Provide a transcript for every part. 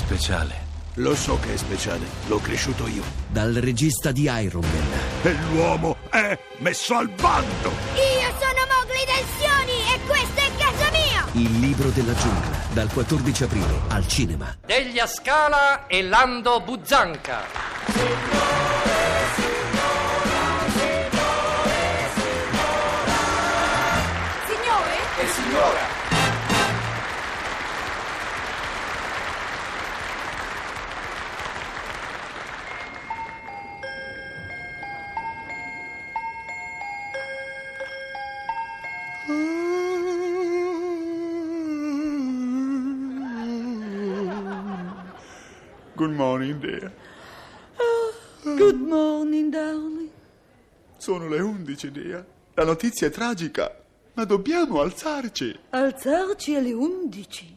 speciale. Lo so che è speciale, l'ho cresciuto io. Dal regista di Iron Man. E l'uomo è messo al bando! Io sono Mowgli Tensioni e questo è casa mia! Il libro della giungla. Dal 14 aprile al cinema. Deglia Scala e Lando Buzzanca. Signore? E signora! Good morning, dear. Good morning, darling. Sono le 11, dear. La notizia è tragica, ma dobbiamo alzarci. Alzarci alle 11.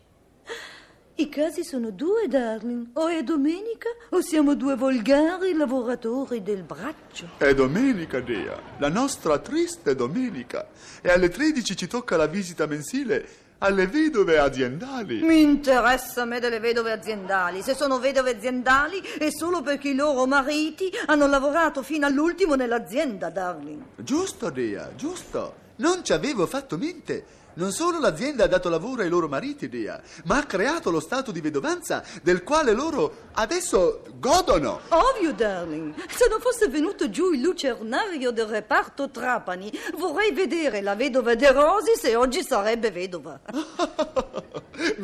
I casi sono due, darling. O è domenica o siamo due volgari lavoratori del braccio. È domenica, dear. La nostra triste domenica. E alle 13 ci tocca la visita mensile alle vedove aziendali. Mi interessa a me delle vedove aziendali. Se sono vedove aziendali è solo perché i loro mariti hanno lavorato fino all'ultimo nell'azienda, darling. Giusto, Dea, giusto. Non ci avevo fatto mente. Non solo l'azienda ha dato lavoro ai loro mariti, Dea, ma ha creato lo stato di vedovanza del quale loro adesso godono. Ovvio, darling. Se non fosse venuto giù il lucernario del reparto Trapani, vorrei vedere la vedova De Rosi se oggi sarebbe vedova.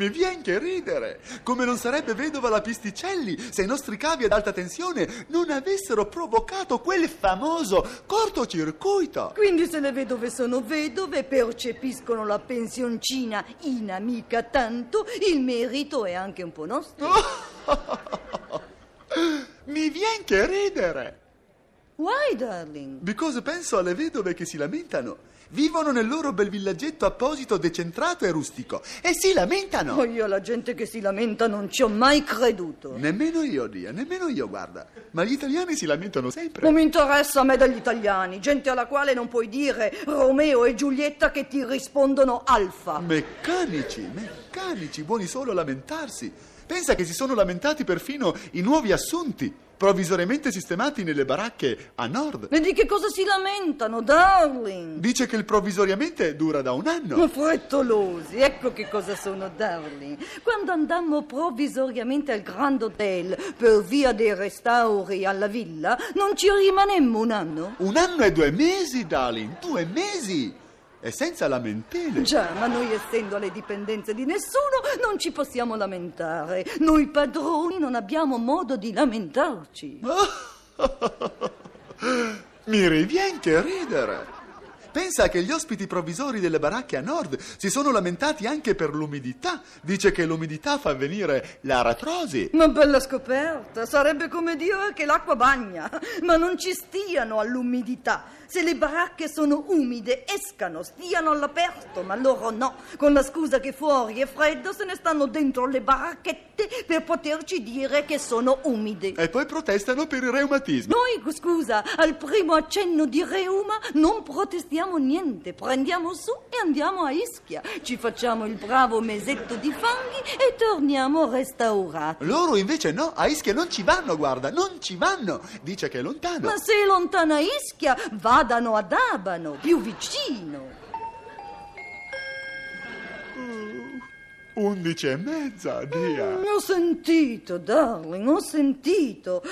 Mi viene che ridere. Come non sarebbe vedova la Pisticelli se i nostri cavi ad alta tensione non avessero provocato quel famoso cortocircuito. Quindi se le vedove sono vedove percepiscono la pensioncina in amica tanto, il merito è anche un po' nostro. Mi viene che ridere. Why, darling? Because penso alle vedove che si lamentano. Vivono nel loro bel villaggetto apposito, decentrato e rustico. E si lamentano. Oh, io alla gente che si lamenta non ci ho mai creduto. Nemmeno io, Dia, nemmeno io, guarda. Ma gli italiani si lamentano sempre. Non mi interessa a me degli italiani, gente alla quale non puoi dire Romeo e Giulietta che ti rispondono alfa. Meccanici, meccanici, buoni solo a lamentarsi. Pensa che si sono lamentati perfino i nuovi assunti, provvisoriamente sistemati nelle baracche a nord. E di che cosa si lamentano, darling? Dice che il provvisoriamente dura da un anno. Ma frettolosi, ecco che cosa sono, darling. Quando andammo provvisoriamente al Grand Hotel per via dei restauri alla villa, non ci rimanemmo un anno? Un anno e due mesi, darling, due mesi. E senza lamentele. Già, ma noi essendo alle dipendenze di nessuno non ci possiamo lamentare. Noi padroni non abbiamo modo di lamentarci. Mi rivien che ridere. Pensa che gli ospiti provvisori delle baracche a nord si sono lamentati anche per l'umidità. Dice che l'umidità fa venire l'aratrosi. Ma bella scoperta, sarebbe come dire che l'acqua bagna, ma non ci stiano all'umidità. Se le baracche sono umide, escano, stiano all'aperto, ma loro no. Con la scusa che fuori è freddo, se ne stanno dentro le baracchette per poterci dire che sono umide. E poi protestano per il reumatismo. Noi, scusa, al primo accenno di reuma non protestiamo niente, prendiamo su e andiamo a Ischia, ci facciamo il bravo mesetto di fanghi e torniamo restaurati. Loro invece no, a Ischia non ci vanno, guarda, non ci vanno. Dice che è lontano. Ma se è lontana Ischia, vadano ad Abano, più vicino. Undici e mezza, Dia. Ho sentito, darling, ho sentito.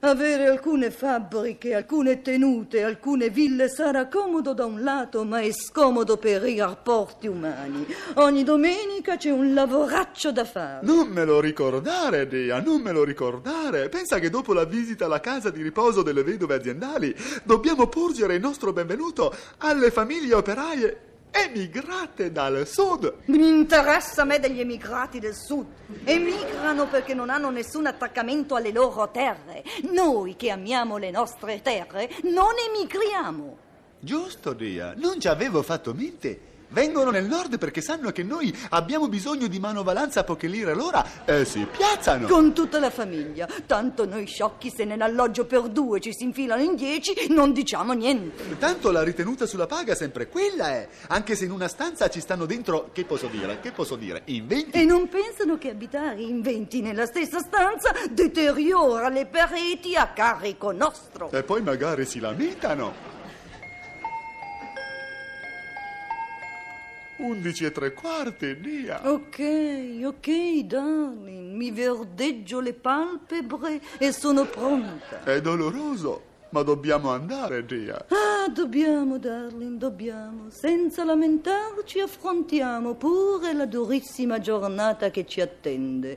Avere alcune fabbriche, alcune tenute, alcune ville sarà comodo da un lato, ma è scomodo per i rapporti umani. Ogni domenica c'è un lavoraccio da fare. Non me lo ricordare, Dia, non me lo ricordare. Pensa che dopo la visita alla casa di riposo delle vedove aziendali dobbiamo porgere il nostro benvenuto alle famiglie operaie emigrate dal sud. Mi interessa a me degli emigrati del sud. Emigrano perché non hanno nessun attaccamento alle loro terre. Noi che amiamo le nostre terre non emigriamo. Giusto, Dia, non ci avevo fatto mente. Vengono nel nord perché sanno che noi abbiamo bisogno di manovalanza a poche lire l'ora e si piazzano. Con tutta la famiglia. Tanto noi sciocchi se nell'alloggio per due ci si infilano in dieci, non diciamo niente. Tanto la ritenuta sulla paga sempre quella è. Anche se in una stanza ci stanno dentro, che posso dire? Che posso dire? In 20? E non pensano che abitare in venti nella stessa stanza deteriora le pareti a carico nostro. E poi magari si lamentano. 11 e tre quarti, Nia. Ok, ok, darling, mi verdeggio le palpebre e sono pronta. È doloroso, ma dobbiamo andare, Nia. Ah, dobbiamo, darling, dobbiamo. Senza lamentarci affrontiamo pure la durissima giornata che ci attende.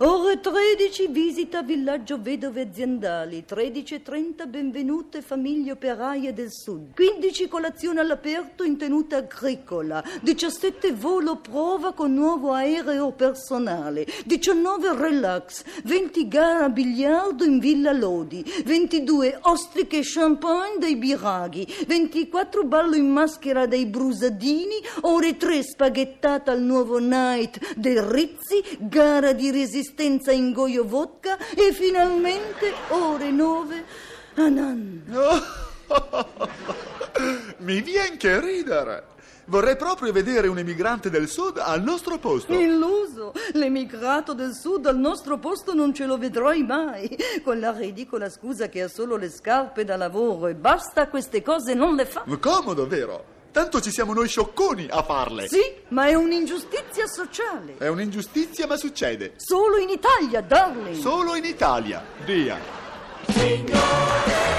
Ore 13 visita villaggio vedove aziendali, 13.30 benvenute famiglie operaie del sud, 15 colazione all'aperto in tenuta agricola, 17 volo prova con nuovo aereo personale, 19 relax, 20 gara a biliardo in Villa Lodi, 22 ostriche e champagne dei biraghi, 24 ballo in maschera dei brusadini, ore 3 spaghettata al nuovo night dei Rizzi, gara di resistenza resistenza in goio vodka e finalmente ore nove a Nan. Mi vien che ridere. Vorrei proprio vedere un emigrante del sud al nostro posto. Illuso, l'emigrato del sud al nostro posto non ce lo vedrai mai, con la ridicola scusa che ha solo le scarpe da lavoro e basta queste cose non le fa. Comodo, vero? Tanto ci siamo noi sciocconi a farle. Sì, ma è un'ingiustizia sociale. È un'ingiustizia, ma succede. Solo in Italia, darling. Solo in Italia. Dia. Signore